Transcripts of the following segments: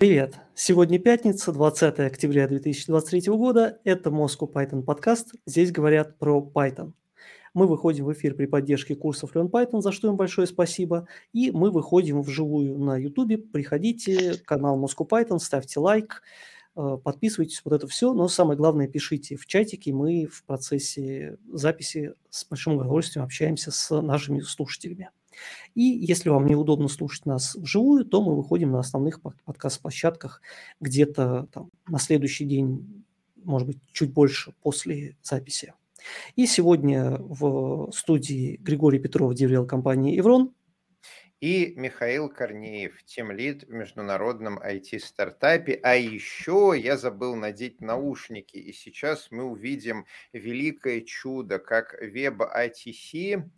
Привет! Сегодня пятница, 20 октября 2023 года. Это Moscow Python подкаст. Здесь говорят про Python. Мы выходим в эфир при поддержке курсов Learn Python, за что им большое спасибо. И мы выходим вживую на YouTube. Приходите, канал Moscow Python, ставьте лайк, э, подписывайтесь, вот это все. Но самое главное, пишите в чатике. Мы в процессе записи с большим удовольствием общаемся с нашими слушателями. И если вам неудобно слушать нас вживую, то мы выходим на основных подкаст-площадках где-то там на следующий день, может быть, чуть больше после записи. И сегодня в студии Григорий Петров, DevRel компании «Еврон». И Михаил Корнеев, тимлид в международном IT-стартапе. А еще я забыл надеть наушники, и сейчас мы увидим великое чудо, как веб-ITC а,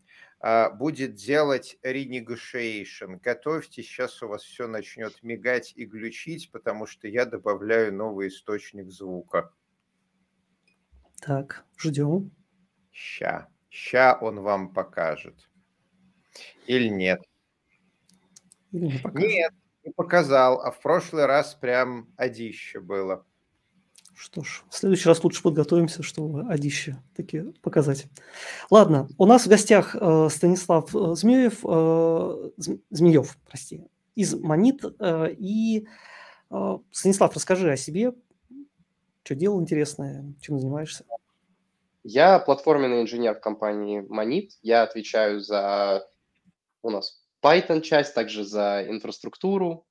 будет делать renegotiation. Готовьте, сейчас у вас все начнет мигать и глючить, потому что я добавляю новый источник звука. Так, ждем. Ща. Ща он вам покажет. Или нет? Или не Нет, не показал. А в прошлый раз прям одище было. Что ж, в следующий раз лучше подготовимся, чтобы одище таки показать. Ладно, у нас в гостях э, Станислав э, Змеев, э, Змеев, прости, из Монит. Э, и э, Станислав, расскажи о себе, что делал интересное, чем занимаешься. Я платформенный инженер в компании Monit. Я отвечаю за у нас Python часть, также за инфраструктуру,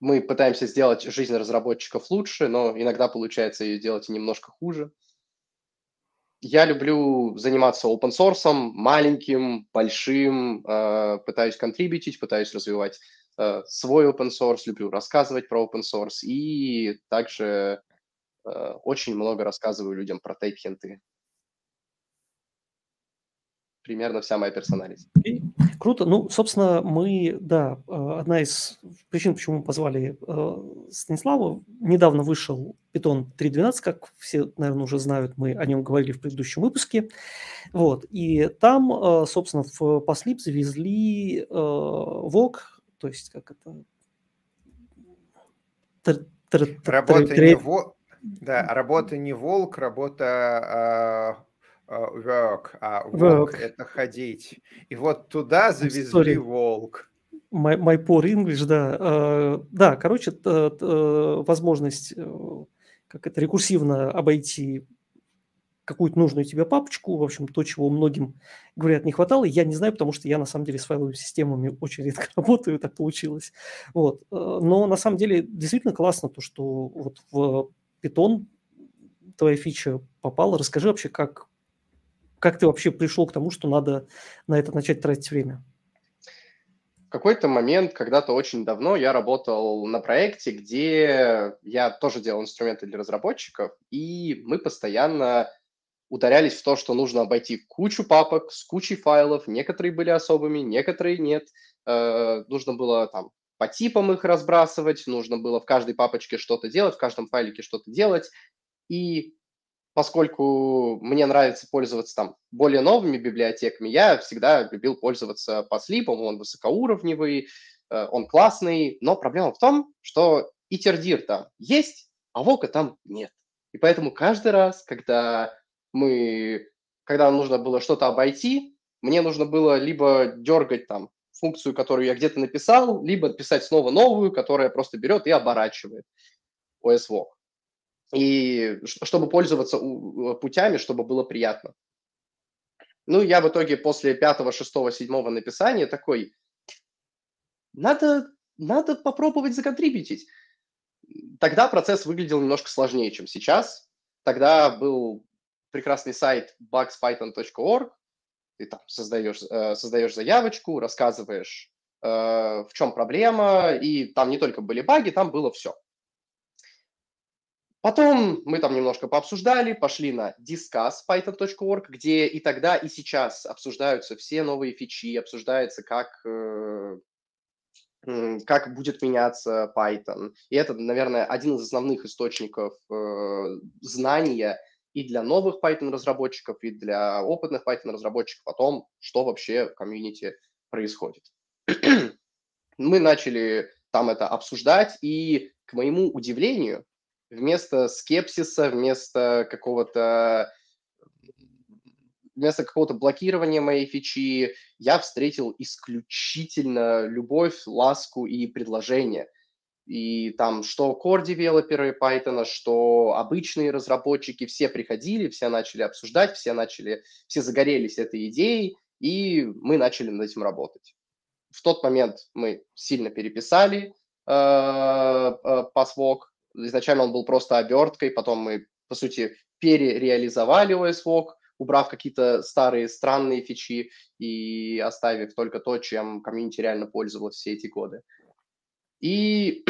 мы пытаемся сделать жизнь разработчиков лучше, но иногда получается ее делать немножко хуже. Я люблю заниматься open source, маленьким, большим, э, пытаюсь контрибьютить, пытаюсь развивать э, свой open source, люблю рассказывать про open source и также э, очень много рассказываю людям про тейп-хенты примерно вся моя персонализм. Okay. Круто. Ну, собственно, мы, да, э, одна из причин, почему мы позвали э, Станислава, недавно вышел Python 3.12, как все, наверное, уже знают, мы о нем говорили в предыдущем выпуске. Вот, и там, э, собственно, в Послип завезли VOG, то есть как это... Работа не, во... да, работа не волк, работа work, а walk – это ходить. И вот туда завезли волк. My, my poor English, да. Uh, да, короче, возможность uh, как это рекурсивно обойти какую-то нужную тебе папочку, в общем, то, чего многим, говорят, не хватало. Я не знаю, потому что я, на самом деле, с файловыми системами очень редко работаю, так получилось. Вот. Но, на самом деле, действительно классно то, что вот в Python твоя фича попала. Расскажи вообще, как как ты вообще пришел к тому, что надо на это начать тратить время? В какой-то момент, когда-то очень давно, я работал на проекте, где я тоже делал инструменты для разработчиков, и мы постоянно ударялись в то, что нужно обойти кучу папок с кучей файлов. Некоторые были особыми, некоторые нет. Э, нужно было там по типам их разбрасывать, нужно было в каждой папочке что-то делать, в каждом файлике что-то делать. И поскольку мне нравится пользоваться там более новыми библиотеками, я всегда любил пользоваться послипом, он высокоуровневый, э, он классный, но проблема в том, что итердир там есть, а вока там нет. И поэтому каждый раз, когда мы, когда нужно было что-то обойти, мне нужно было либо дергать там функцию, которую я где-то написал, либо писать снова новую, которая просто берет и оборачивает OSVOC и чтобы пользоваться путями, чтобы было приятно. Ну, я в итоге после пятого, шестого, седьмого написания такой, надо, надо попробовать законтрибьютить. Тогда процесс выглядел немножко сложнее, чем сейчас. Тогда был прекрасный сайт bugspython.org, ты там создаешь, э, создаешь заявочку, рассказываешь, э, в чем проблема, и там не только были баги, там было все. Потом мы там немножко пообсуждали, пошли на discusspython.org, где и тогда, и сейчас обсуждаются все новые фичи, обсуждается, как, э, как будет меняться Python. И это, наверное, один из основных источников э, знания и для новых Python-разработчиков, и для опытных Python-разработчиков о том, что вообще в комьюнити происходит. мы начали там это обсуждать, и, к моему удивлению, вместо скепсиса, вместо какого-то вместо какого-то блокирования моей фичи я встретил исключительно любовь, ласку и предложение. И там что core-девелоперы Python, что обычные разработчики, все приходили, все начали обсуждать, все начали, все загорелись этой идеей, и мы начали над этим работать. В тот момент мы сильно переписали э, э, PassWalk. Изначально он был просто оберткой, потом мы, по сути, перереализовали OSWalk, убрав какие-то старые странные фичи и оставив только то, чем комьюнити реально пользовалось все эти годы. И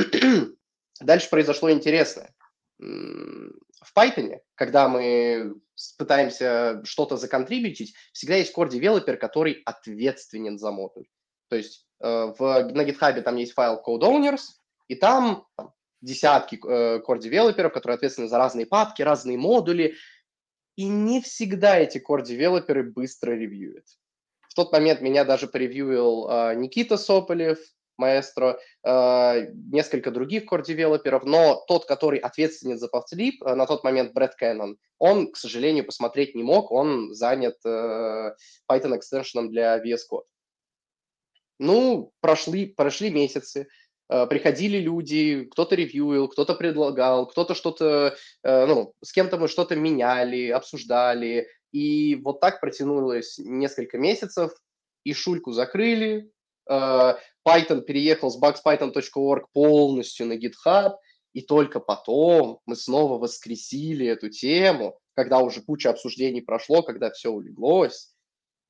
дальше произошло интересное. В Python, когда мы пытаемся что-то законтрибьютить, всегда есть core-девелопер, который ответственен за модуль. То есть э, в, на GitHub там есть файл code owners, и там, там десятки э, core-девелоперов, которые ответственны за разные папки, разные модули, и не всегда эти core-девелоперы быстро ревьюют. В тот момент меня даже превьюил э, Никита Сополев, маэстро, э, несколько других core-девелоперов, но тот, который ответственен за PathLib, э, на тот момент Брэд Кэннон, он, к сожалению, посмотреть не мог, он занят э, Python экстеншеном для VS Code. Ну, прошли, прошли месяцы, Э, приходили люди, кто-то ревьюил, кто-то предлагал, кто-то что-то, э, ну, с кем-то мы что-то меняли, обсуждали, и вот так протянулось несколько месяцев, и шульку закрыли, э, Python переехал с bugspython.org полностью на GitHub, и только потом мы снова воскресили эту тему, когда уже куча обсуждений прошло, когда все улеглось,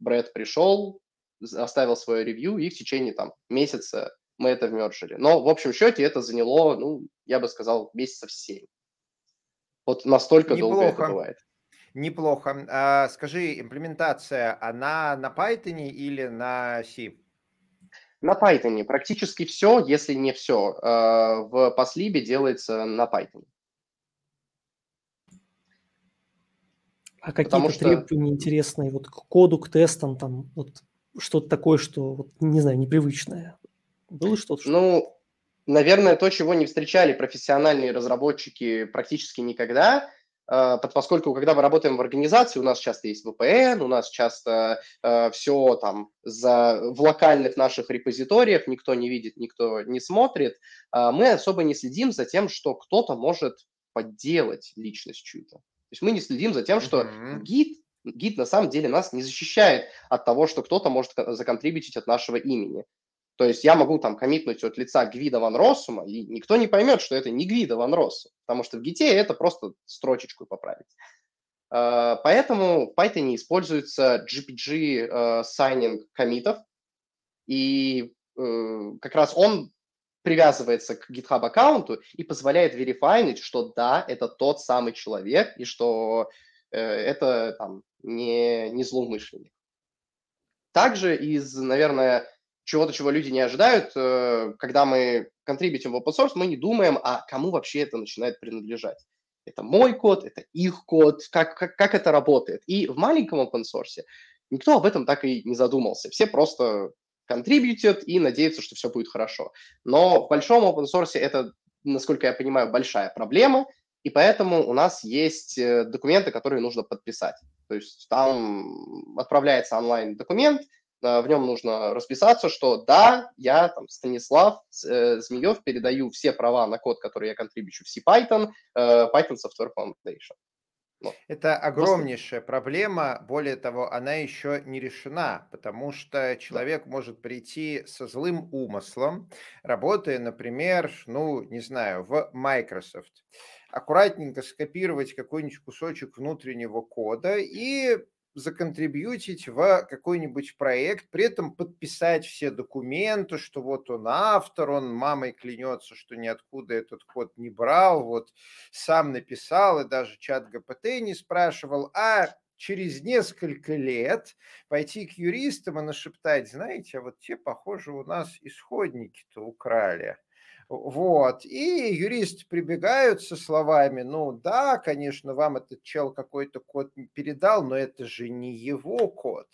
Брэд пришел, оставил свое ревью, и в течение там месяца мы это вмержили. Но в общем счете это заняло, ну, я бы сказал, месяцев 7. Вот настолько Неплохо. долго это бывает. Неплохо. А, скажи, имплементация, она на Python или на C? На Python. Практически все, если не все, а, в Paslib делается на Python. А какие-то что... требования интересные вот к коду, к тестам, там вот что-то такое, что, вот, не знаю, непривычное? Было что-то? Что ну, наверное, то, чего не встречали профессиональные разработчики практически никогда, а, поскольку когда мы работаем в организации, у нас часто есть VPN, у нас часто э, все там за, в локальных наших репозиториях, никто не видит, никто не смотрит, э, мы особо не следим за тем, что кто-то может подделать личность чью-то. То есть мы не следим за тем, что mm-hmm. гид, гид на самом деле нас не защищает от того, что кто-то может законтрибьютить от нашего имени. То есть я могу там коммитнуть от лица Гвида Ван Россума, и никто не поймет, что это не Гвида Ван Россум, потому что в гите это просто строчечку поправить. А, поэтому в Python используется GPG э, signing коммитов, и э, как раз он привязывается к GitHub аккаунту и позволяет верифайнить, что да, это тот самый человек, и что э, это там не, не злоумышленник. Также из, наверное, чего-то, чего люди не ожидают. Э, когда мы контрибьютим в open source, мы не думаем, а кому вообще это начинает принадлежать. Это мой код, это их код, как, как, как это работает. И в маленьком open source никто об этом так и не задумался. Все просто контрибьютят и надеются, что все будет хорошо. Но в большом open source это, насколько я понимаю, большая проблема, и поэтому у нас есть э, документы, которые нужно подписать. То есть там отправляется онлайн-документ, в нем нужно расписаться, что да, я, там, Станислав э, Змеев, передаю все права на код, который я контрибьючу в CPython, э, Python Software Foundation. Вот. Это огромнейшая Просто... проблема, более того, она еще не решена, потому что человек да. может прийти со злым умыслом, работая, например, ну, не знаю, в Microsoft, аккуратненько скопировать какой-нибудь кусочек внутреннего кода и законтрибьютить в какой-нибудь проект, при этом подписать все документы, что вот он автор, он мамой клянется, что ниоткуда этот код не брал, вот сам написал, и даже чат ГПТ не спрашивал, а через несколько лет пойти к юристам и нашептать, знаете, а вот те, похоже, у нас исходники-то украли. Вот. И юристы прибегают со словами, ну да, конечно, вам этот чел какой-то код передал, но это же не его код.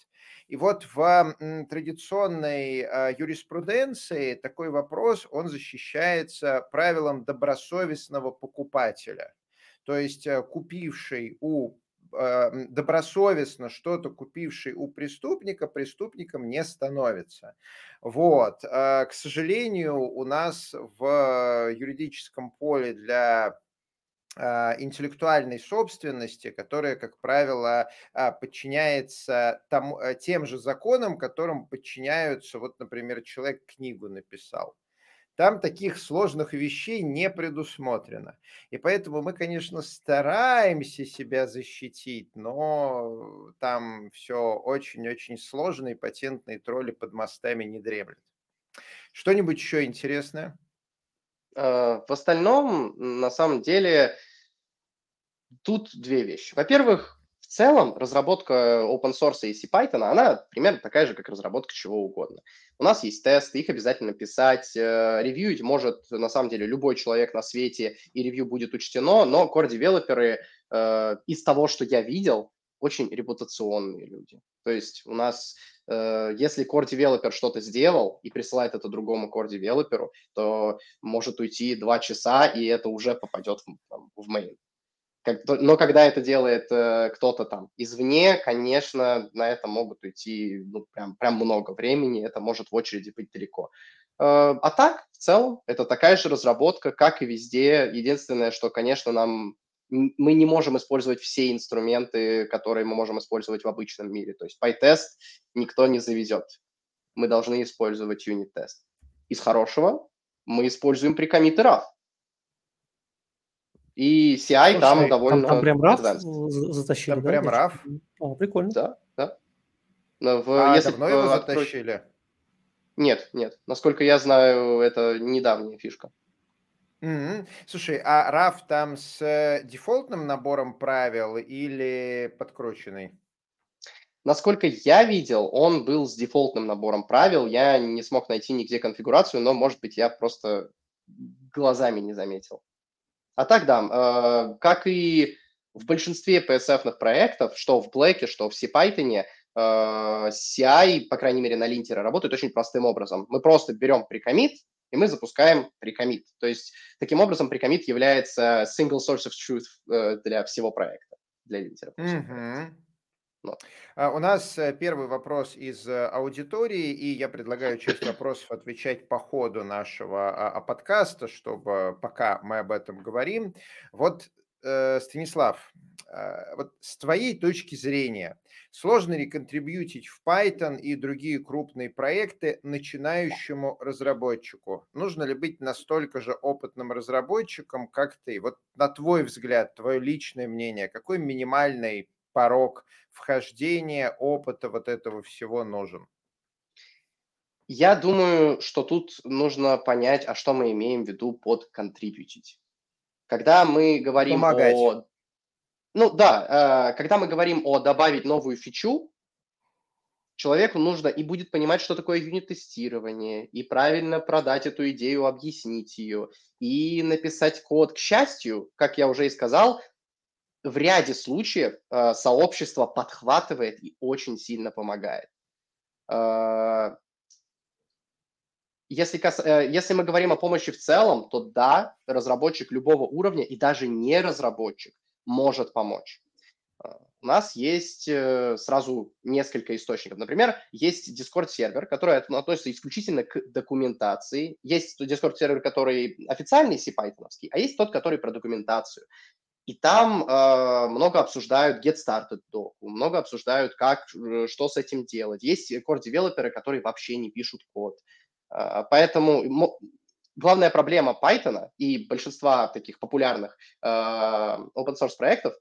И вот в традиционной а, юриспруденции такой вопрос, он защищается правилом добросовестного покупателя. То есть э, купивший у добросовестно что-то купивший у преступника, преступником не становится. Вот. К сожалению, у нас в юридическом поле для а, интеллектуальной собственности, которая, как правило, а, подчиняется э, тем же законам, которым подчиняются, вот, например, человек книгу написал. Там таких сложных вещей не предусмотрено. И поэтому мы, конечно, стараемся себя защитить, но там все очень-очень сложно, и патентные тролли под мостами не дремлют. Что-нибудь еще интересное? Э, в остальном, на самом деле, тут две вещи. Во-первых, целом разработка open source и Python, она примерно такая же, как разработка чего угодно. У нас есть тесты, их обязательно писать, э, ревьюить может на самом деле любой человек на свете, и ревью будет учтено, но core-девелоперы э, из того, что я видел, очень репутационные люди. То есть у нас, э, если core-девелопер что-то сделал и присылает это другому core-девелоперу, то может уйти два часа, и это уже попадет в, там, в main. Но когда это делает э, кто-то там извне, конечно, на это могут уйти ну, прям, прям много времени, это может в очереди быть далеко. Э, а так, в целом, это такая же разработка, как и везде. Единственное, что, конечно, нам мы не можем использовать все инструменты, которые мы можем использовать в обычном мире. То есть PyTest никто не заведет. Мы должны использовать юнит-тест. Из хорошего мы используем прикоммиты RAW. И CI Слушай, там довольно... Там, там прям RAF затащили, Там да? прям RAF? А, прикольно. Да, да. Но в, а, если давно его затащили? Нет, нет. Насколько я знаю, это недавняя фишка. Mm-hmm. Слушай, а RAF там с э, дефолтным набором правил или подкрученный? Насколько я видел, он был с дефолтным набором правил. Я не смог найти нигде конфигурацию, но, может быть, я просто глазами не заметил. А так, да, э, как и в большинстве PSF проектов, что в Black, что в CPython, э, CI, по крайней мере, на линтере работает очень простым образом. Мы просто берем прикомит, и мы запускаем прикомит. То есть, таким образом, прикомит является single source of truth э, для всего проекта, для линтера. Mm-hmm. А, у нас э, первый вопрос из э, аудитории, и я предлагаю часть вопросов отвечать по ходу нашего а, а, подкаста, чтобы пока мы об этом говорим. Вот, э, Станислав, вот с твоей точки зрения, сложно ли контрибьютить в Python и другие крупные проекты начинающему разработчику? Нужно ли быть настолько же опытным разработчиком, как ты? Вот на твой взгляд, твое личное мнение, какой минимальный порог вхождения, опыта вот этого всего нужен? Я думаю, что тут нужно понять, а что мы имеем в виду под contributed. Когда мы говорим Помогать. о... Ну да, э, когда мы говорим о добавить новую фичу, человеку нужно и будет понимать, что такое юнит-тестирование, и правильно продать эту идею, объяснить ее, и написать код. К счастью, как я уже и сказал, в ряде случаев э, сообщество подхватывает и очень сильно помогает. Э, если, э, если мы говорим о помощи в целом, то да, разработчик любого уровня и даже не разработчик может помочь. У нас есть сразу несколько источников. Например, есть Discord-сервер, который относится исключительно к документации. Есть Discord-сервер, который официальный C-Python, а есть тот, который про документацию. И там э, много обсуждают Get Started Doc, много обсуждают, как, э, что с этим делать. Есть core-девелоперы, которые вообще не пишут код. Э, поэтому главная проблема Python и большинства таких популярных э, open source проектов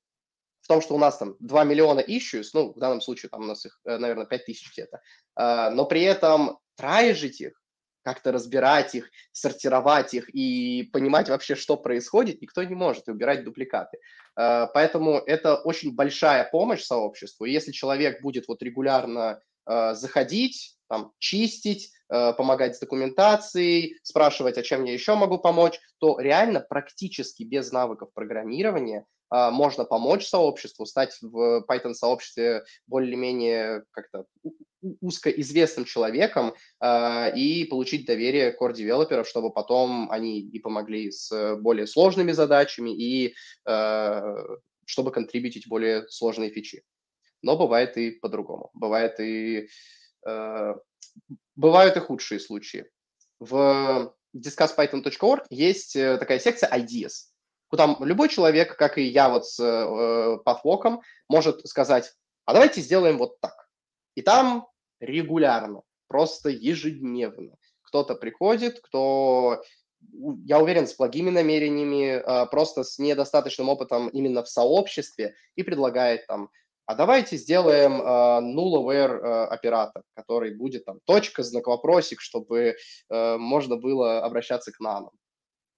в том, что у нас там 2 миллиона issues, ну, в данном случае там у нас их, э, наверное, 5 тысяч где-то, э, но при этом траежить их как-то разбирать их, сортировать их и понимать вообще, что происходит, никто не может, и убирать дубликаты. Э, поэтому это очень большая помощь сообществу. И если человек будет вот регулярно э, заходить, там, чистить, э, помогать с документацией, спрашивать, а чем я еще могу помочь, то реально практически без навыков программирования можно помочь сообществу, стать в Python-сообществе более-менее как-то узкоизвестным человеком э, и получить доверие core-девелоперов, чтобы потом они и помогли с более сложными задачами, и э, чтобы контрибьютить более сложные фичи. Но бывает и по-другому. Бывает и, э, бывают и худшие случаи. В discusspython.org есть э, такая секция ideas, куда любой человек, как и я вот с э, Pathwalk, может сказать, а давайте сделаем вот так. И там регулярно, просто ежедневно кто-то приходит, кто, я уверен, с благими намерениями, э, просто с недостаточным опытом именно в сообществе и предлагает там, а давайте сделаем null-aware э, оператор, который будет там точка, знак вопросик, чтобы можно было обращаться к нанам.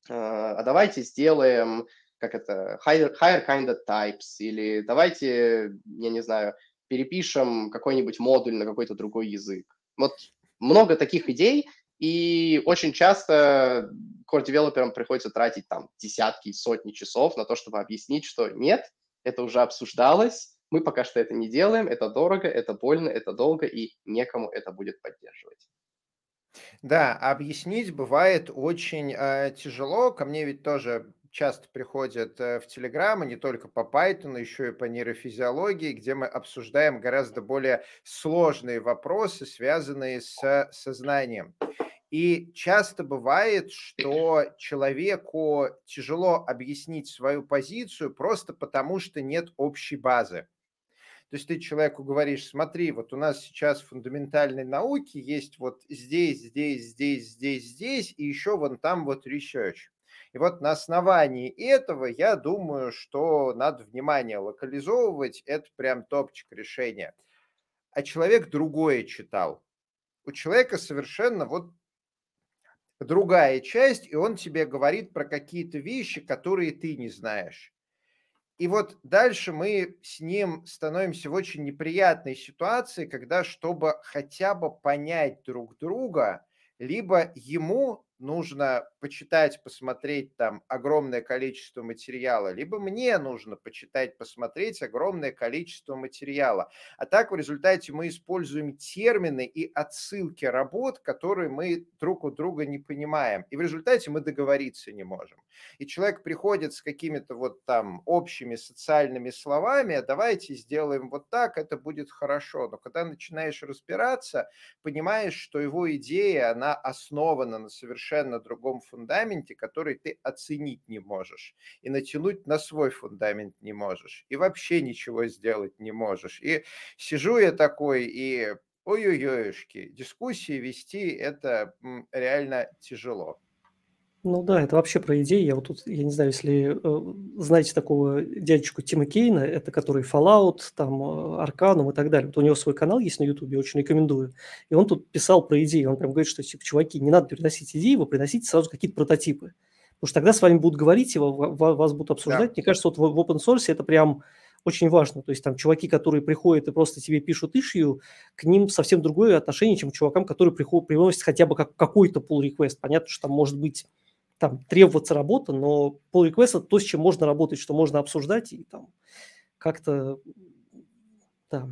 А давайте сделаем, как это, higher, higher kind of types, или давайте, я не знаю, перепишем какой-нибудь модуль на какой-то другой язык. Вот много таких идей, и очень часто core-девелоперам приходится тратить там десятки, сотни часов на то, чтобы объяснить, что нет, это уже обсуждалось, мы пока что это не делаем, это дорого, это больно, это долго, и некому это будет поддерживать. Да, объяснить бывает очень э, тяжело. Ко мне ведь тоже часто приходят э, в и не только по Python, еще и по нейрофизиологии, где мы обсуждаем гораздо более сложные вопросы, связанные с сознанием. И часто бывает, что человеку тяжело объяснить свою позицию просто потому, что нет общей базы. То есть ты человеку говоришь, смотри, вот у нас сейчас в фундаментальной науке есть вот здесь, здесь, здесь, здесь, здесь, и еще вон там вот research. И вот на основании этого я думаю, что надо внимание локализовывать, это прям топчик решения. А человек другое читал. У человека совершенно вот другая часть, и он тебе говорит про какие-то вещи, которые ты не знаешь. И вот дальше мы с ним становимся в очень неприятной ситуации, когда, чтобы хотя бы понять друг друга, либо ему нужно почитать, посмотреть там огромное количество материала, либо мне нужно почитать, посмотреть огромное количество материала. А так в результате мы используем термины и отсылки работ, которые мы друг у друга не понимаем. И в результате мы договориться не можем. И человек приходит с какими-то вот там общими социальными словами, а давайте сделаем вот так, это будет хорошо. Но когда начинаешь разбираться, понимаешь, что его идея, она основана на совершенно совершенно другом фундаменте, который ты оценить не можешь. И натянуть на свой фундамент не можешь. И вообще ничего сделать не можешь. И сижу я такой, и ой-ой-ойшки, дискуссии вести это реально тяжело. Ну да, это вообще про идеи. Я вот тут, я не знаю, если э, знаете такого дядечку Тима Кейна, это который Fallout, там, э, Arcanum и так далее. Вот у него свой канал есть на YouTube, очень рекомендую. И он тут писал про идеи. Он прям говорит, что, типа, чуваки, не надо приносить идеи, вы приносите сразу какие-то прототипы. Потому что тогда с вами будут говорить, и вас будут обсуждать. Да. Мне кажется, вот в, в open source это прям очень важно. То есть там чуваки, которые приходят и просто тебе пишут ишью, к ним совсем другое отношение, чем к чувакам, которые приходят, приносят хотя бы как, какой-то pull request. Понятно, что там может быть там требоваться работа, но pull request – это то, с чем можно работать, что можно обсуждать и там как-то да,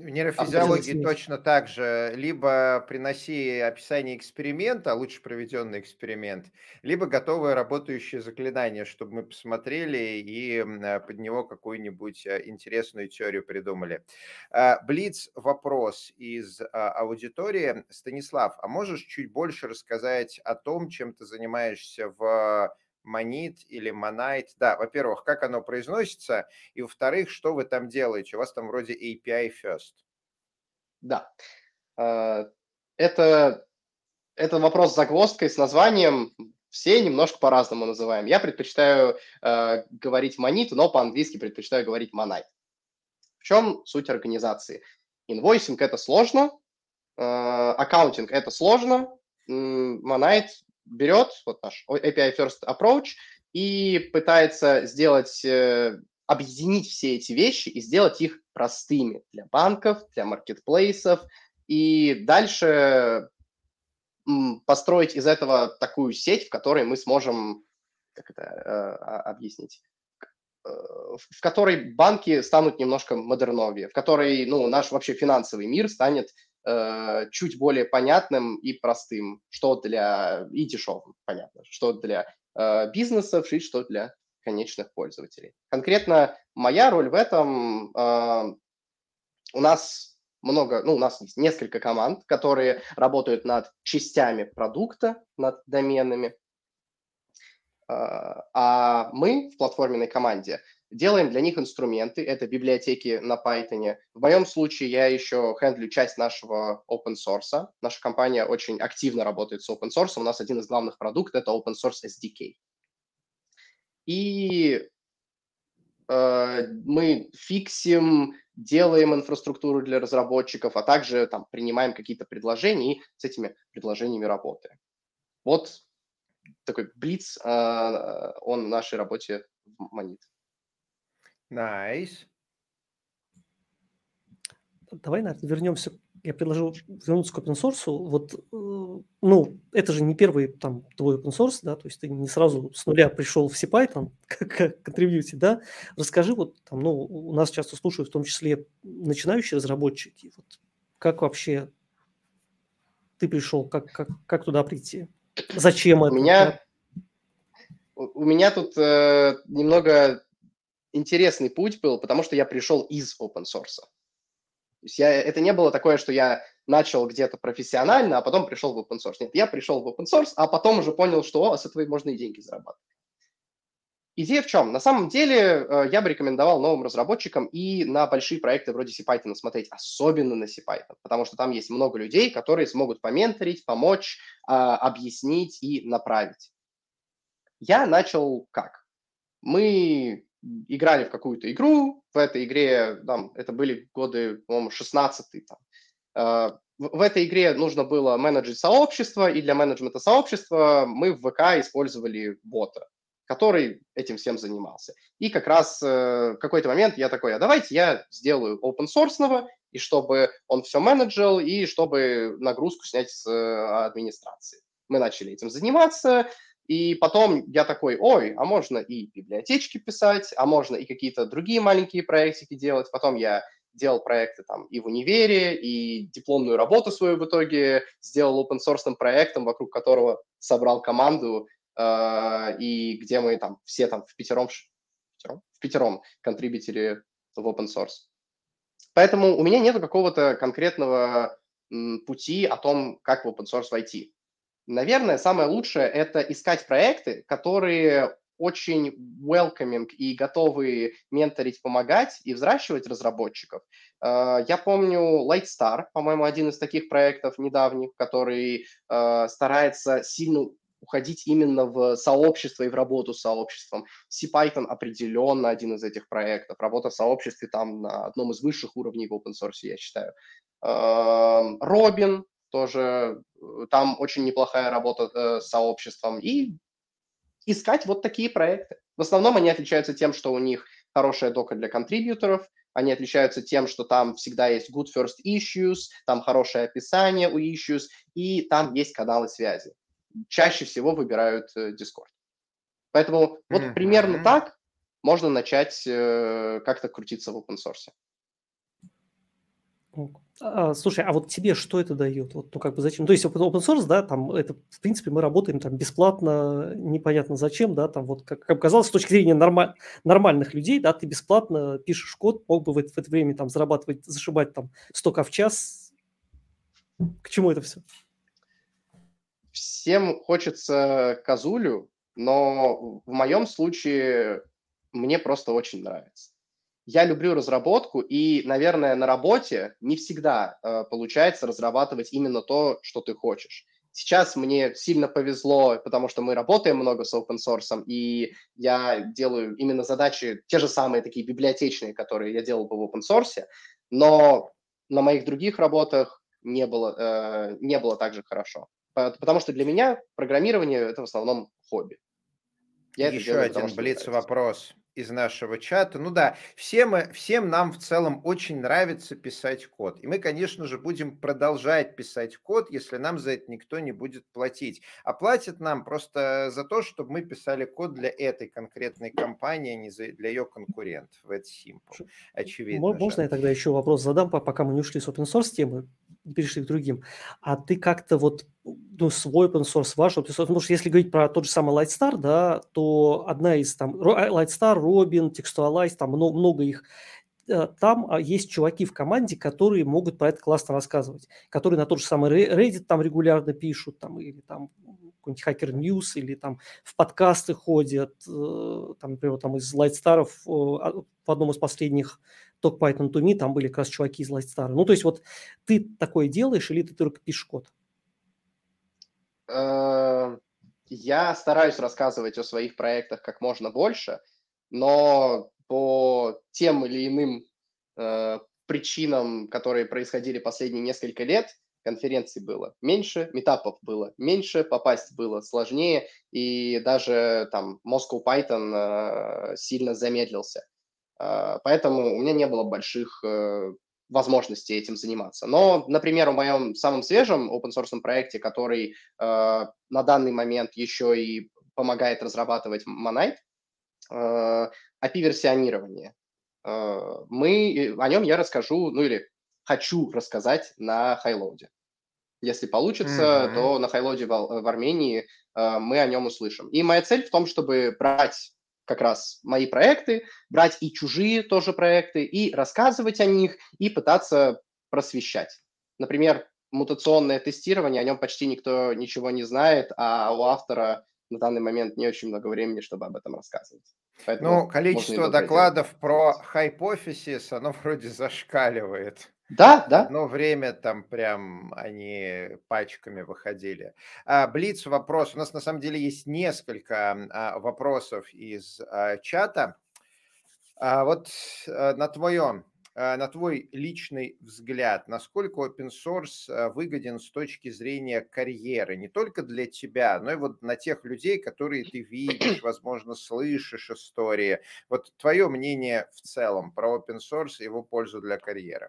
в нейрофизиологии точно так же. Либо приноси описание эксперимента, лучше проведенный эксперимент, либо готовое работающее заклинание, чтобы мы посмотрели и э, под него какую-нибудь э, интересную теорию придумали. А, Блиц вопрос из аудитории. Станислав, а можешь чуть больше рассказать о том, чем ты занимаешься в Монит или Монайт. Да, во-первых, как оно произносится, и во-вторых, что вы там делаете? У вас там вроде API first. Да. А, это, это вопрос с загвоздкой, с названием. Все немножко по-разному называем. Я предпочитаю э, говорить Monite, но по-английски предпочитаю говорить Monite. В чем суть организации? Invoicing – это сложно, э, accounting – это сложно, Monite берет вот наш API First Approach и пытается сделать, э, объединить все эти вещи и сделать их простыми для банков, для маркетплейсов, и дальше построить из этого такую сеть, в которой мы сможем, как это э, объяснить, в которой банки станут немножко модерновее, в которой ну, наш вообще финансовый мир станет э, чуть более понятным и простым, что для и дешевым, понятно, что для э, бизнесов и что для конечных пользователей. Конкретно моя роль в этом, э, у нас много, ну, у нас есть несколько команд, которые работают над частями продукта, над доменами, а, а мы в платформенной команде делаем для них инструменты, это библиотеки на Python. В моем случае я еще хендлю часть нашего open source. Наша компания очень активно работает с open source. У нас один из главных продуктов – это open source SDK. И э, мы фиксим, делаем инфраструктуру для разработчиков, а также там, принимаем какие-то предложения и с этими предложениями работаем. Вот такой блиц, э, он в нашей работе манит. Nice. Давай, наверное, вернемся. Я предложил вернуться к open source. Вот, э, ну, это же не первый там твой open source, да, то есть ты не сразу с нуля пришел в CPython как контрибьюти, да. Расскажи, вот там, ну, у нас часто слушают в том числе начинающие разработчики. Вот, как вообще ты пришел, как, как, как туда прийти? Зачем это? У меня, у меня тут э, немного интересный путь был, потому что я пришел из open source. То есть я, это не было такое, что я начал где-то профессионально, а потом пришел в open source. Нет, я пришел в open source, а потом уже понял, что о, с этого можно и деньги зарабатывать. Идея в чем? На самом деле э, я бы рекомендовал новым разработчикам и на большие проекты вроде CPython смотреть, особенно на CPython, потому что там есть много людей, которые смогут поменторить, помочь, а, объяснить и направить. Я начал как? Мы играли в какую-то игру, в этой игре, там, это были годы, по-моему, 16 там. Э, в этой игре нужно было менеджить сообщество, и для менеджмента сообщества мы в ВК использовали бота, который этим всем занимался. И как раз э, в какой-то момент я такой, а давайте я сделаю open source, и чтобы он все менеджил, и чтобы нагрузку снять с э, администрации. Мы начали этим заниматься, и потом я такой, ой, а можно и библиотечки писать, а можно и какие-то другие маленькие проектики делать. Потом я делал проекты там и в универе, и дипломную работу свою в итоге сделал open source проектом, вокруг которого собрал команду, э, и где мы там все там в пятером, в пятером, в в open source. Поэтому у меня нет какого-то конкретного м, пути о том, как в open source войти. Наверное, самое лучшее – это искать проекты, которые очень welcoming и готовы менторить, помогать и взращивать разработчиков. Э, я помню Lightstar, по-моему, один из таких проектов недавних, который э, старается сильно уходить именно в сообщество и в работу с сообществом. CPython определенно один из этих проектов. Работа в сообществе там на одном из высших уровней в open source, я считаю. Робин тоже э, там очень неплохая работа э, с сообществом, и искать вот такие проекты. В основном они отличаются тем, что у них хорошая дока для контрибьюторов, они отличаются тем, что там всегда есть good first issues, там хорошее описание у issues, и там есть каналы связи. Чаще всего выбирают э, Discord. Поэтому вот mm-hmm. примерно так можно начать э, как-то крутиться в open source. А, слушай, а вот тебе что это дает? Вот, ну, как бы зачем? То есть open source, да, там это, в принципе, мы работаем там бесплатно, непонятно зачем, да, там вот, как, как казалось, с точки зрения норма- нормальных людей, да, ты бесплатно пишешь код, мог бы в в это время там зарабатывать, зашибать там 100 в час. К чему это все? Всем хочется козулю, но в моем случае мне просто очень нравится я люблю разработку, и, наверное, на работе не всегда э, получается разрабатывать именно то, что ты хочешь. Сейчас мне сильно повезло, потому что мы работаем много с open source, и я делаю именно задачи, те же самые такие библиотечные, которые я делал бы в open source, но на моих других работах не было, э, не было так же хорошо. Потому что для меня программирование – это в основном хобби. Я Еще делаю, один блиц-вопрос. Из нашего чата. Ну да, всем, всем нам в целом очень нравится писать код. И мы, конечно же, будем продолжать писать код, если нам за это никто не будет платить. А платят нам просто за то, чтобы мы писали код для этой конкретной компании, а не для ее конкурентов. Это simple, очевидно. Можно же. я тогда еще вопрос задам, пока мы не ушли с open source темы, перешли к другим. А ты как-то вот ну, свой open source, ваш open source, потому что если говорить про тот же самый Lightstar, да, то одна из там, Lightstar, Robin, Textualize, там много, много их, э, там а, есть чуваки в команде, которые могут про это классно рассказывать, которые на тот же самый Reddit там регулярно пишут, там, или там какой-нибудь Hacker News, или там в подкасты ходят, э, там, например, там из Lightstar а, в одном из последних Talk Python to Me, там были как раз чуваки из Lightstar. Ну, то есть вот ты такое делаешь или ты только пишешь код? Э, я стараюсь рассказывать о своих проектах как можно больше, но по тем или иным э, причинам, которые происходили последние несколько лет, конференций было меньше, метапов было меньше, попасть было сложнее, и даже там Moscow Python э, сильно замедлился. Э, поэтому у меня не было больших э, возможности этим заниматься. Но, например, в моем самом свежем open source проекте, который э, на данный момент еще и помогает разрабатывать Monite, э, API-версионирование. Э, мы, о нем я расскажу, ну или хочу рассказать на хайлоуде. Если получится, mm-hmm. то на хайлоуде в, в Армении э, мы о нем услышим. И моя цель в том, чтобы брать как раз мои проекты, брать и чужие тоже проекты, и рассказывать о них, и пытаться просвещать. Например, мутационное тестирование, о нем почти никто ничего не знает, а у автора на данный момент не очень много времени, чтобы об этом рассказывать. Поэтому ну, количество докладов про хайпофисис, оно вроде зашкаливает. Да, да. Одно время там прям они пачками выходили. А, Блиц вопрос. У нас на самом деле есть несколько а, вопросов из а, чата. Вот на твоем на твой личный взгляд, насколько open source выгоден с точки зрения карьеры, не только для тебя, но и вот на тех людей, которые ты видишь, возможно, слышишь истории. Вот твое мнение в целом про open source и его пользу для карьеры.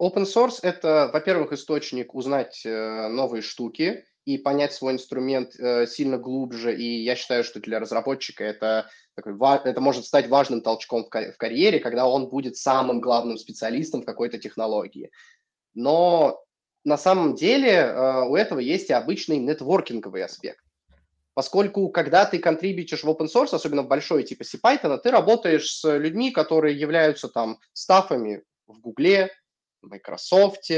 Open source – это, во-первых, источник узнать э, новые штуки и понять свой инструмент э, сильно глубже. И я считаю, что для разработчика это, такой, это может стать важным толчком в, в карьере, когда он будет самым главным специалистом в какой-то технологии. Но на самом деле э, у этого есть и обычный нетворкинговый аспект. Поскольку, когда ты контрибьютишь в open source, особенно в большой типа CPython, ты работаешь с людьми, которые являются там стафами в Гугле, Microsoft,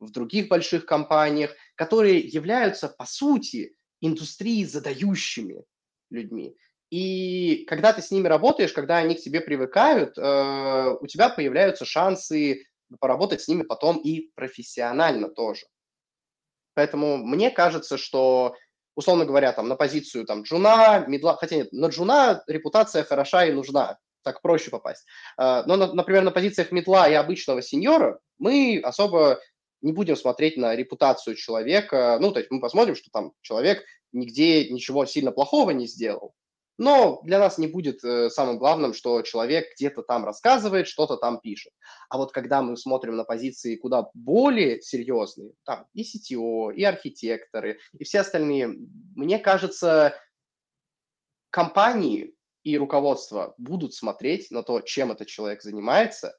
в других больших компаниях, которые являются, по сути, индустрии задающими людьми. И когда ты с ними работаешь, когда они к тебе привыкают, э, у тебя появляются шансы поработать с ними потом и профессионально тоже. Поэтому мне кажется, что, условно говоря, там на позицию там джуна, медла, хотя нет, на джуна репутация хороша и нужна так проще попасть. А, но, например, на позициях метла и обычного сеньора мы особо не будем смотреть на репутацию человека. Ну, то есть мы посмотрим, что там человек нигде ничего сильно плохого не сделал. Но для нас не будет э, самым главным, что человек где-то там рассказывает, что-то там пишет. А вот когда мы смотрим на позиции куда более серьезные, там и CTO, и архитекторы, и все остальные, мне кажется, компании и руководство будут смотреть на то, чем этот человек занимается,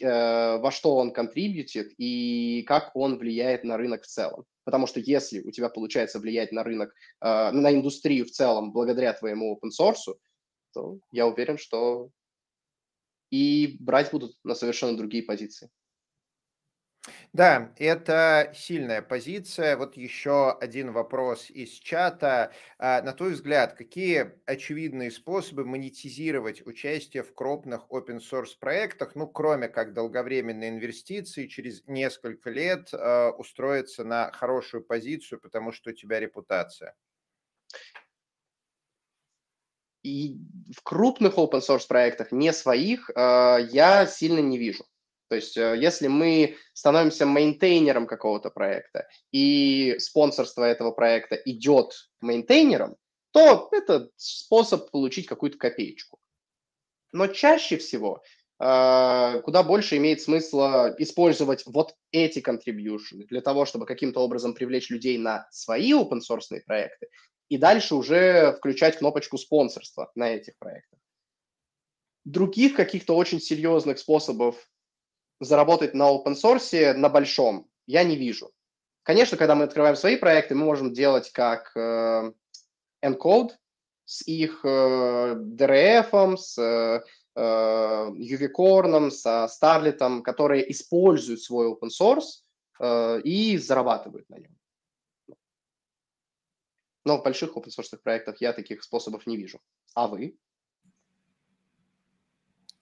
э, во что он контрибьютит и как он влияет на рынок в целом. Потому что если у тебя получается влиять на рынок, э, на индустрию в целом благодаря твоему open source, то я уверен, что и брать будут на совершенно другие позиции. Да, это сильная позиция. Вот еще один вопрос из чата. А, на твой взгляд, какие очевидные способы монетизировать участие в крупных open source проектах, ну, кроме как долговременной инвестиции, через несколько лет э, устроиться на хорошую позицию, потому что у тебя репутация? И в крупных open source проектах, не своих, э, я сильно не вижу. То есть э, если мы становимся мейнтейнером какого-то проекта, и спонсорство этого проекта идет мейнтейнером, то это способ получить какую-то копеечку. Но чаще всего э, куда больше имеет смысла использовать вот эти contributions для того, чтобы каким-то образом привлечь людей на свои open source проекты и дальше уже включать кнопочку спонсорства на этих проектах. Других каких-то очень серьезных способов заработать на open source на большом я не вижу. Конечно, когда мы открываем свои проекты, мы можем делать как э, Encode с их э, DRF, с э, Uvicorn, со Starlet, которые используют свой open source э, и зарабатывают на нем. Но в больших open source проектах я таких способов не вижу. А вы?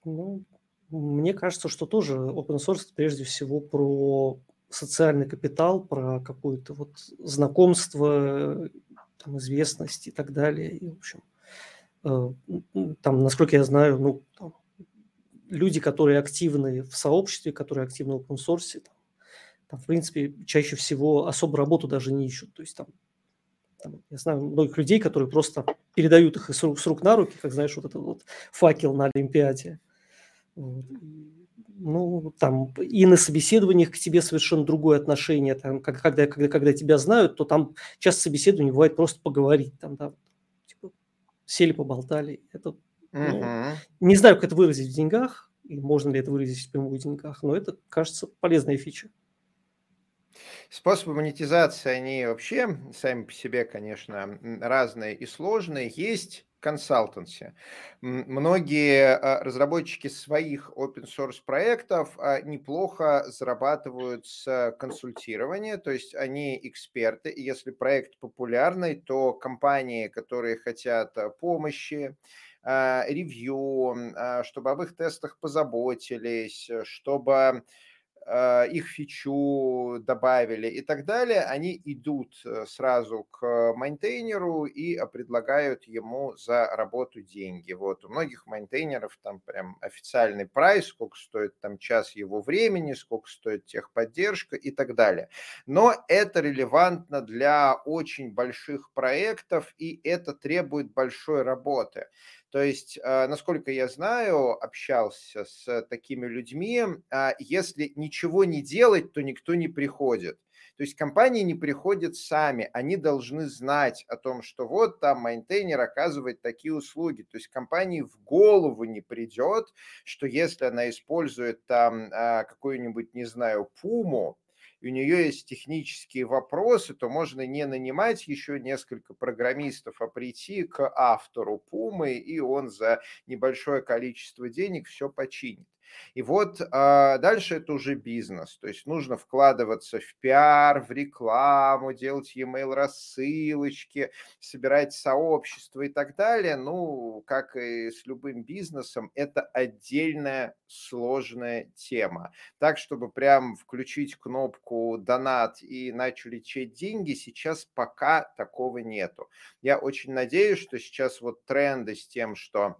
Ну, мне кажется, что тоже open source прежде всего про социальный капитал, про какое-то вот знакомство, там, известность и так далее. И, в общем, э, там, насколько я знаю, ну, там, люди, которые активны в сообществе, которые активны в open source, там, там, в принципе, чаще всего особо работу даже не ищут. То есть там, там я знаю многих людей, которые просто передают их с рук, с рук на руки, как, знаешь, вот этот вот факел на Олимпиаде. Вот ну, там, и на собеседованиях к тебе совершенно другое отношение. Там, как, когда, когда, когда тебя знают, то там часто собеседование бывает просто поговорить. Там, да, типа, сели, поболтали. Это, угу. ну, не знаю, как это выразить в деньгах, и можно ли это выразить в деньгах, но это, кажется, полезная фича. Способы монетизации, они вообще сами по себе, конечно, разные и сложные. Есть консалтанси. Многие а, разработчики своих open source проектов а, неплохо зарабатывают с консультирования, то есть они эксперты, и если проект популярный, то компании, которые хотят а, помощи, ревью, чтобы об их тестах позаботились, чтобы Э, их фичу добавили и так далее, они идут э, сразу к майнтейнеру и э, предлагают ему за работу деньги. Вот у многих майнтейнеров там прям официальный прайс, сколько стоит там час его времени, сколько стоит техподдержка и так далее. Но это релевантно для очень больших проектов и это требует большой работы. То есть, а, насколько я знаю, общался с такими людьми, а, если ничего не делать, то никто не приходит. То есть компании не приходят сами, они должны знать о том, что вот там майнтейнер оказывает такие услуги. То есть компании в голову не придет, что если она использует там а, какую-нибудь, не знаю, пуму, и у нее есть технические вопросы, то можно не нанимать еще несколько программистов, а прийти к автору Пумы, и он за небольшое количество денег все починит. И вот а, дальше это уже бизнес, то есть нужно вкладываться в пиар, в рекламу, делать e-mail рассылочки, собирать сообщество и так далее. Ну, как и с любым бизнесом, это отдельная сложная тема. Так, чтобы прям включить кнопку донат и начали честь деньги, сейчас пока такого нету. Я очень надеюсь, что сейчас вот тренды с тем, что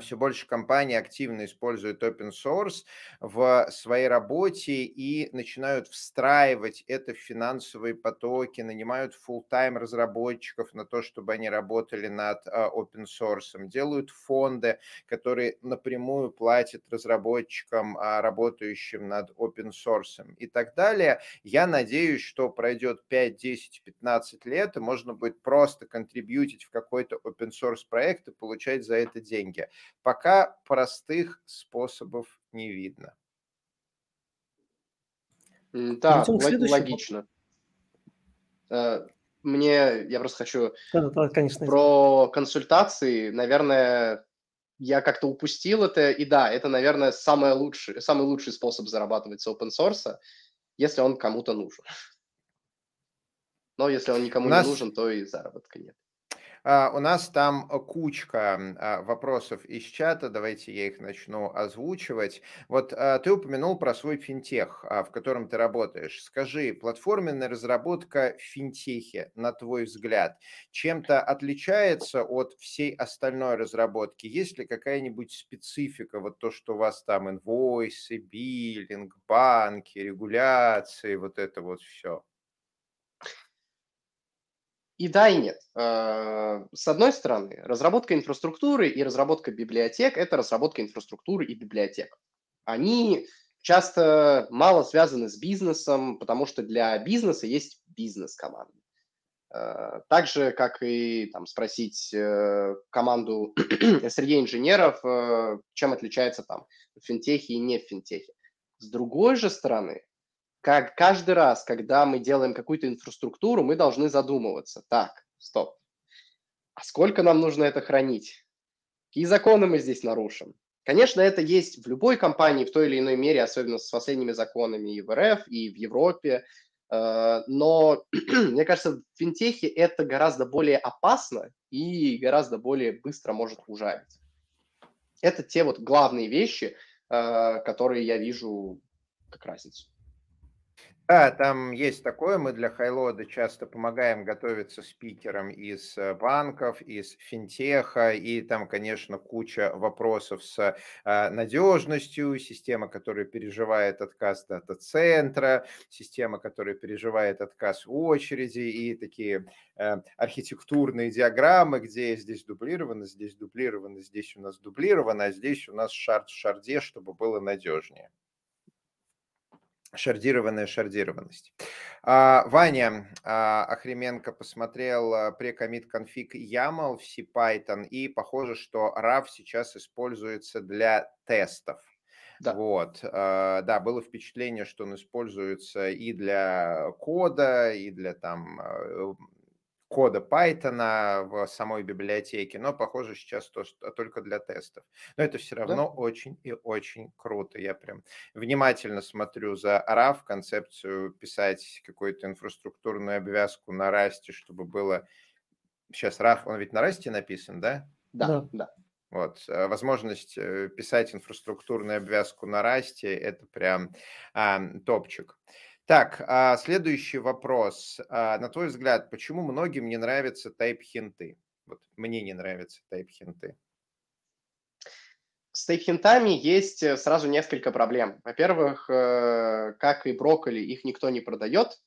все больше компаний активно используют open source в своей работе и начинают встраивать это в финансовые потоки, нанимают full-time разработчиков на то, чтобы они работали над э, open source, делают фонды, которые напрямую платят разработчикам, а, работающим над open source и так далее. Я надеюсь, что пройдет 5, 10, 15 лет, и можно будет просто контрибьютить в какой-то open source проект и получать за это деньги пока простых способов не видно. Да, логично. Э, мне, я просто хочу да, да, конечно. про консультации, наверное, я как-то упустил это, и да, это, наверное, самый лучший, самый лучший способ зарабатывать с open source, если он кому-то нужен. Но если он никому нас... не нужен, то и заработка нет. А, у нас там кучка а, вопросов из чата, давайте я их начну озвучивать. Вот а, ты упомянул про свой финтех, в котором ты работаешь. Скажи, платформенная разработка в финтехе, на твой взгляд, чем-то отличается от всей остальной разработки? Есть ли какая-нибудь специфика, вот то, что у вас там инвойсы, биллинг, банки, регуляции, вот это вот все? И да, и нет. Э, с одной стороны, разработка инфраструктуры и разработка библиотек – это разработка инфраструктуры и библиотек. Они часто мало связаны с бизнесом, потому что для бизнеса есть бизнес-команда. Э, так же, как и там, спросить э, команду среди инженеров, э, чем отличается там финтехи и не финтехи. С другой же стороны, как каждый раз, когда мы делаем какую-то инфраструктуру, мы должны задумываться. Так, стоп. А сколько нам нужно это хранить? Какие законы мы здесь нарушим? Конечно, это есть в любой компании в той или иной мере, особенно с последними законами и в РФ, и в Европе. Э, но мне кажется, в финтехе это гораздо более опасно и гораздо более быстро может ужалить. Это те вот главные вещи, э, которые я вижу как разницу. Да, там есть такое. Мы для Хайлода часто помогаем готовиться спикерам из э, банков, из финтеха, и там, конечно, куча вопросов с э, надежностью, система, которая переживает отказ дата-центра, система, которая переживает отказ очереди, и такие э, архитектурные диаграммы, где здесь дублировано, здесь дублировано, здесь у нас дублировано, а здесь у нас шард в шарде, чтобы было надежнее шардированная шардированность. А, Ваня а, Охременко посмотрел а, прекомит конфиг YAML в CPython, и похоже, что RAV сейчас используется для тестов. Да. Вот, да, было впечатление, что он используется и для кода, и для там кода Python в самой библиотеке, но, похоже, сейчас то, что, только для тестов. Но это все равно да. очень и очень круто. Я прям внимательно смотрю за RAV, концепцию писать какую-то инфраструктурную обвязку на расте, чтобы было... Сейчас RAV, он ведь на расте написан, да? Да, да. Вот, э, возможность э, писать инфраструктурную обвязку на расте – это прям а, топчик. Так, а следующий вопрос. А, на твой взгляд, почему многим не нравятся тайп-хинты? Вот мне не нравятся тайп-хинты. С тайп-хинтами есть э, сразу несколько проблем. Во-первых, э, как и брокколи, их никто не продает,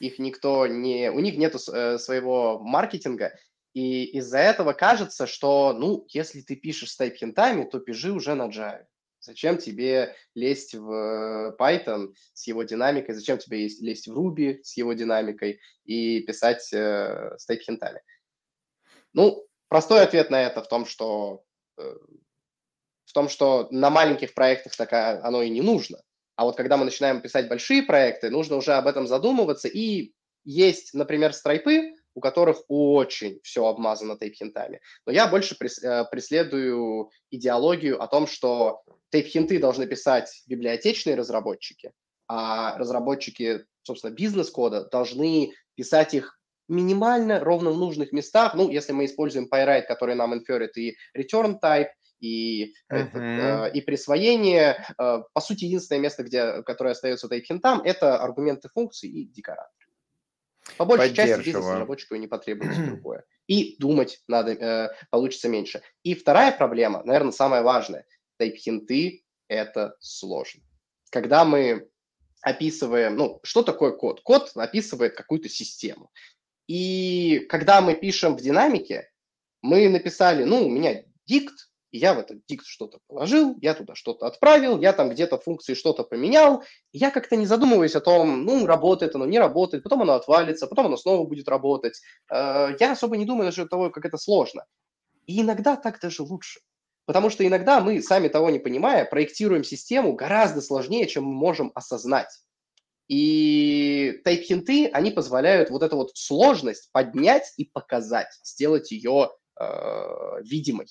их никто не... У них нет э, своего маркетинга, и из-за этого кажется, что, ну, если ты пишешь с тайп-хинтами, то пиши уже на Java. Зачем тебе лезть в Python с его динамикой, зачем тебе лезть в Ruby с его динамикой и писать э, стейт-хинтами? Ну, простой ответ на это в том, что э, в том, что на маленьких проектах такая оно и не нужно. А вот когда мы начинаем писать большие проекты, нужно уже об этом задумываться. И есть, например, страйпы, у которых очень все обмазано тейп-хинтами. Но я больше э, преследую идеологию о том, что тейп-хинты должны писать библиотечные разработчики, а разработчики, собственно, бизнес-кода должны писать их минимально ровно в нужных местах. Ну, если мы используем PyWrite, который нам инферит и return type, и, uh-huh. э, и присвоение, э, по сути, единственное место, где, которое остается тейп-хинтам, это аргументы функций и декораторы. По большей части бизнес-разработчику не потребуется другое. И думать надо, э, получится меньше. И вторая проблема, наверное, самая важная. Тайп-хинты – это сложно. Когда мы описываем, ну, что такое код? Код описывает какую-то систему. И когда мы пишем в динамике, мы написали, ну, у меня дикт, я в этот дикт что-то положил, я туда что-то отправил, я там где-то функции что-то поменял, я как-то не задумываюсь о том, ну, работает оно, не работает, потом оно отвалится, потом оно снова будет работать. Э, я особо не думаю насчет того, как это сложно. И иногда так даже лучше. Потому что иногда мы, сами того не понимая, проектируем систему гораздо сложнее, чем мы можем осознать. И тайп-хинты, они позволяют вот эту вот сложность поднять и показать, сделать ее э, видимой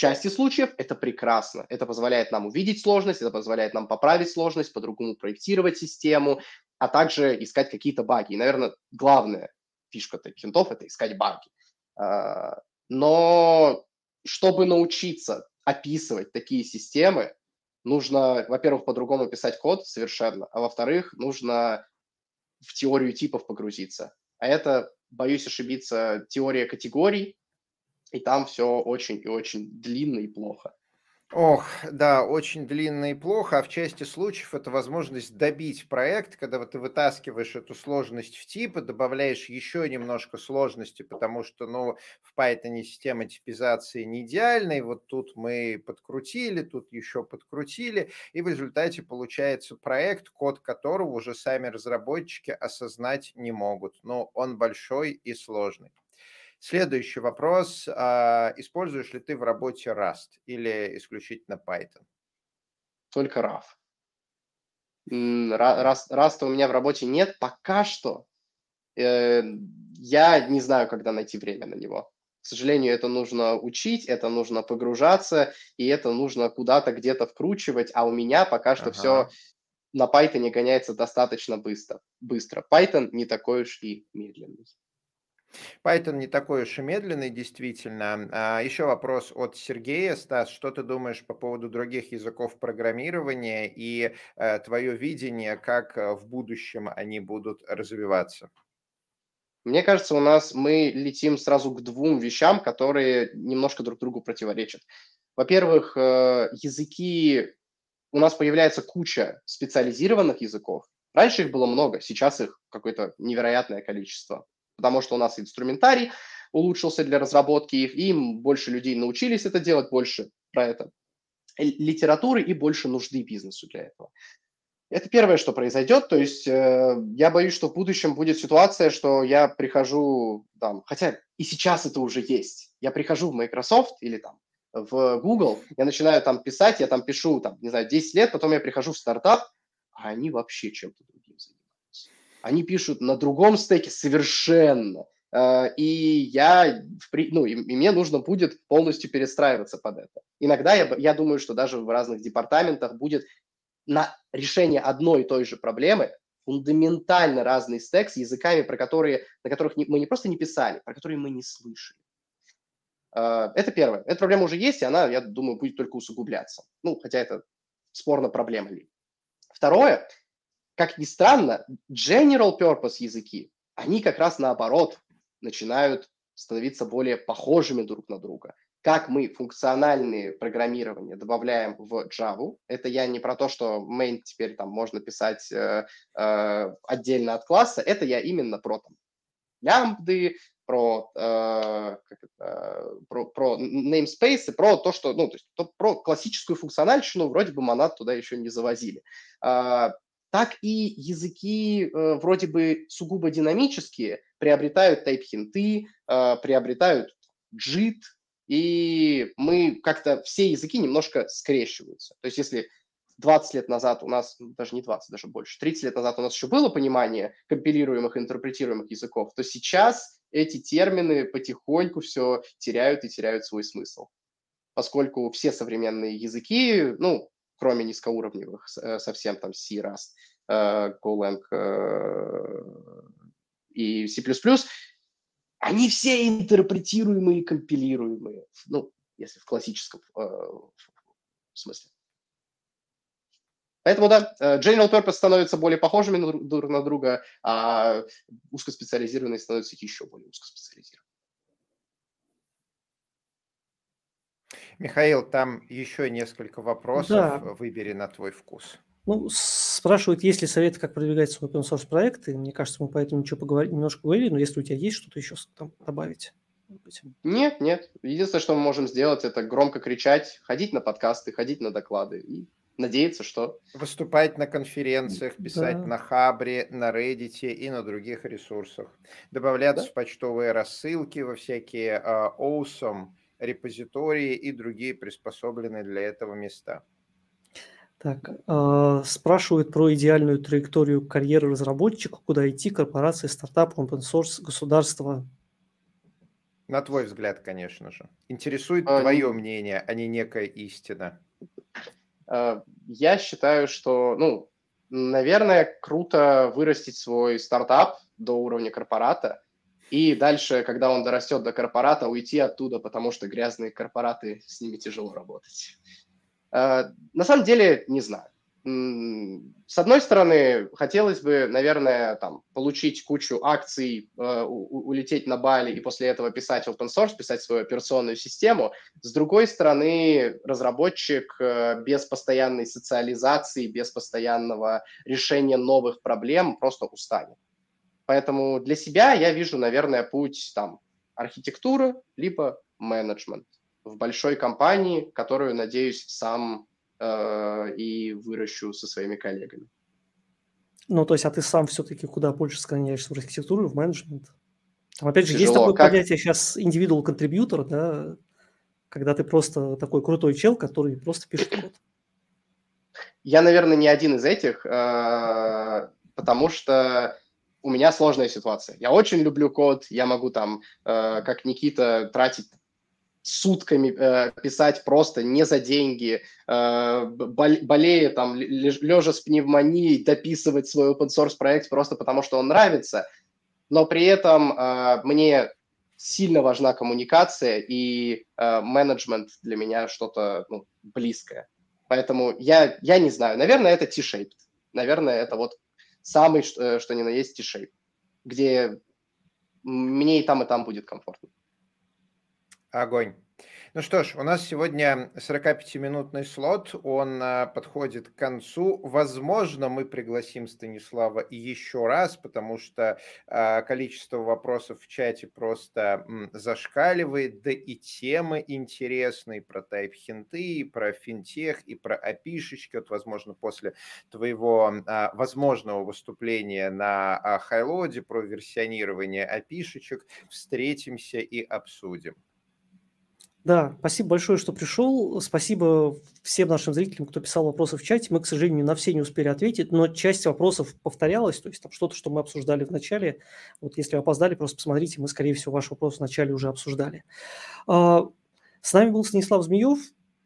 части случаев это прекрасно. Это позволяет нам увидеть сложность, это позволяет нам поправить сложность, по-другому проектировать систему, а также искать какие-то баги. И, наверное, главная фишка хинтов – это искать баги. А, но чтобы научиться описывать такие системы, нужно, во-первых, по-другому писать код совершенно, а во-вторых, нужно в теорию типов погрузиться. А это, боюсь ошибиться, теория категорий, и там все очень и очень длинно и плохо. Ох, да, очень длинно и плохо, а в части случаев это возможность добить проект, когда вот ты вытаскиваешь эту сложность в типы, добавляешь еще немножко сложности, потому что, ну, в Python система типизации не идеальная, вот тут мы подкрутили, тут еще подкрутили, и в результате получается проект, код которого уже сами разработчики осознать не могут. Но он большой и сложный. Следующий вопрос. А, используешь ли ты в работе Rust или исключительно Python? Только. Rust, Rust у меня в работе нет пока что. Э, я не знаю, когда найти время на него. К сожалению, это нужно учить, это нужно погружаться, и это нужно куда-то где-то вкручивать, а у меня пока что ага. все на Python гоняется достаточно быстро. быстро. Python не такой уж и медленный. Python не такой уж и медленный, действительно. А еще вопрос от Сергея. Стас, что ты думаешь по поводу других языков программирования и э, твое видение, как э, в будущем они будут развиваться? Мне кажется, у нас мы летим сразу к двум вещам, которые немножко друг другу противоречат. Во-первых, э, языки, у нас появляется куча специализированных языков. Раньше их было много, сейчас их какое-то невероятное количество потому что у нас инструментарий улучшился для разработки их, и больше людей научились это делать, больше про это литературы и больше нужды бизнесу для этого. Это первое, что произойдет. То есть э, я боюсь, что в будущем будет ситуация, что я прихожу там, хотя и сейчас это уже есть. Я прихожу в Microsoft или там в Google, я начинаю там писать, я там пишу, там, не знаю, 10 лет, потом я прихожу в стартап, а они вообще чем-то они пишут на другом стеке совершенно. Uh, и я, ну, и, мне нужно будет полностью перестраиваться под это. Иногда я, я думаю, что даже в разных департаментах будет на решение одной и той же проблемы фундаментально разный стек с языками, про которые, на которых не, мы не просто не писали, про которые мы не слышали. Uh, это первое. Эта проблема уже есть, и она, я думаю, будет только усугубляться. Ну, хотя это спорно проблема ли. Второе – как ни странно, general purpose языки, они как раз наоборот начинают становиться более похожими друг на друга. Как мы функциональные программирования добавляем в Java, это я не про то, что main теперь там можно писать э, э, отдельно от класса, это я именно про там лямбды, про, э, это, про, про namespace, про то, что, ну, то есть то, про классическую функциональщину, вроде бы монад туда еще не завозили. Э, так и языки э, вроде бы сугубо динамические приобретают тайп-хинты, э, приобретают JIT, и мы как-то все языки немножко скрещиваются. То есть если 20 лет назад у нас, ну, даже не 20, даже больше, 30 лет назад у нас еще было понимание компилируемых интерпретируемых языков, то сейчас эти термины потихоньку все теряют и теряют свой смысл. Поскольку все современные языки, ну, кроме низкоуровневых, э, совсем там C, Rust, э, Golang э, и C++, они все интерпретируемые и компилируемые, ну, если в классическом смысле. Поэтому, да, general purpose становятся более похожими друг на друга, а узкоспециализированные становятся еще более узкоспециализированными. Михаил, там еще несколько вопросов. Да. Выбери на твой вкус. Ну, спрашивают, есть ли советы, как продвигать свой open source проект. И мне кажется, мы по этому ничего поговорили, немножко говорили, но если у тебя есть что-то еще там добавить. Нет, нет. Единственное, что мы можем сделать, это громко кричать, ходить на подкасты, ходить на доклады и надеяться, что... Выступать на конференциях, писать да. на Хабре, на Reddit и на других ресурсах. Добавляться да? в почтовые рассылки, во всякие uh, awesome репозитории и другие приспособленные для этого места. Так, э, спрашивают про идеальную траекторию карьеры разработчика, куда идти, корпорации, стартап, open source, государство. На твой взгляд, конечно же. Интересует а, твое не... мнение, а не некая истина. Э, я считаю, что, ну, наверное, круто вырастить свой стартап до уровня корпората, и дальше, когда он дорастет до корпората, уйти оттуда, потому что грязные корпораты, с ними тяжело работать. Э, на самом деле, не знаю. с одной стороны, хотелось бы, наверное, там, получить кучу акций, э, улететь на Бали и после этого писать open source, писать свою операционную систему. С другой стороны, разработчик э, без постоянной социализации, без постоянного решения новых проблем просто устанет. Поэтому для себя я вижу, наверное, путь там архитектура либо менеджмент в большой компании, которую, надеюсь, сам э, и выращу со своими коллегами. Ну, то есть, а ты сам все-таки куда больше склоняешься в архитектуру, в менеджмент? Там, опять же, Тяжело. есть такое как... понятие сейчас индивидуал контрибьютор, да, когда ты просто такой крутой чел, который просто пишет код. Я, наверное, не один из этих, э, потому что у меня сложная ситуация. Я очень люблю код, я могу там, э, как Никита, тратить сутками э, писать просто не за деньги, э, болея там, лежа с пневмонией, дописывать свой open source проект просто потому, что он нравится, но при этом э, мне сильно важна коммуникация и э, менеджмент для меня что-то ну, близкое. Поэтому я, я не знаю, наверное, это T-shaped. Наверное, это вот самый, что, э, что ни на есть T-shape, где мне и там, и там будет комфортно. Огонь. Ну что ж, у нас сегодня 45-минутный слот, он а, подходит к концу. Возможно, мы пригласим Станислава еще раз, потому что а, количество вопросов в чате просто зашкаливает, да и темы интересные про тайп-хинты, и про финтех, и про опишечки. Вот, возможно, после твоего а, возможного выступления на Хайлоде про версионирование опишечек встретимся и обсудим. Да, спасибо большое, что пришел. Спасибо всем нашим зрителям, кто писал вопросы в чате. Мы, к сожалению, на все не успели ответить, но часть вопросов повторялась, то есть там что-то, что мы обсуждали в начале. Вот если опоздали, просто посмотрите, мы, скорее всего, ваш вопрос в начале уже обсуждали. А, с нами был Станислав Змеев.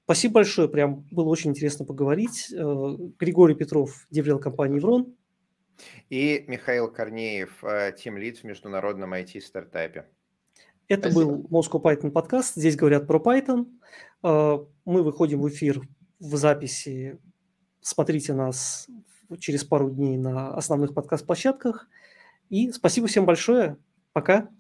Спасибо большое, прям было очень интересно поговорить. Э, Григорий Петров, деврел компании «Еврон». И Михаил Корнеев, тим лид в международном IT-стартапе. Это Спасибо. был Moscow Python подкаст. Здесь говорят про Python. А, мы выходим в эфир в записи. Смотрите нас через пару дней на основных подкаст-площадках. И спасибо всем большое. Пока.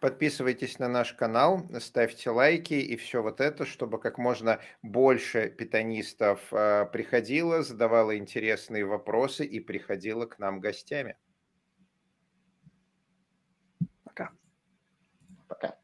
Подписывайтесь на наш канал, ставьте лайки и все вот это, чтобы как можно больше питанистов а, приходило, задавало интересные вопросы и приходило к нам гостями. Пока.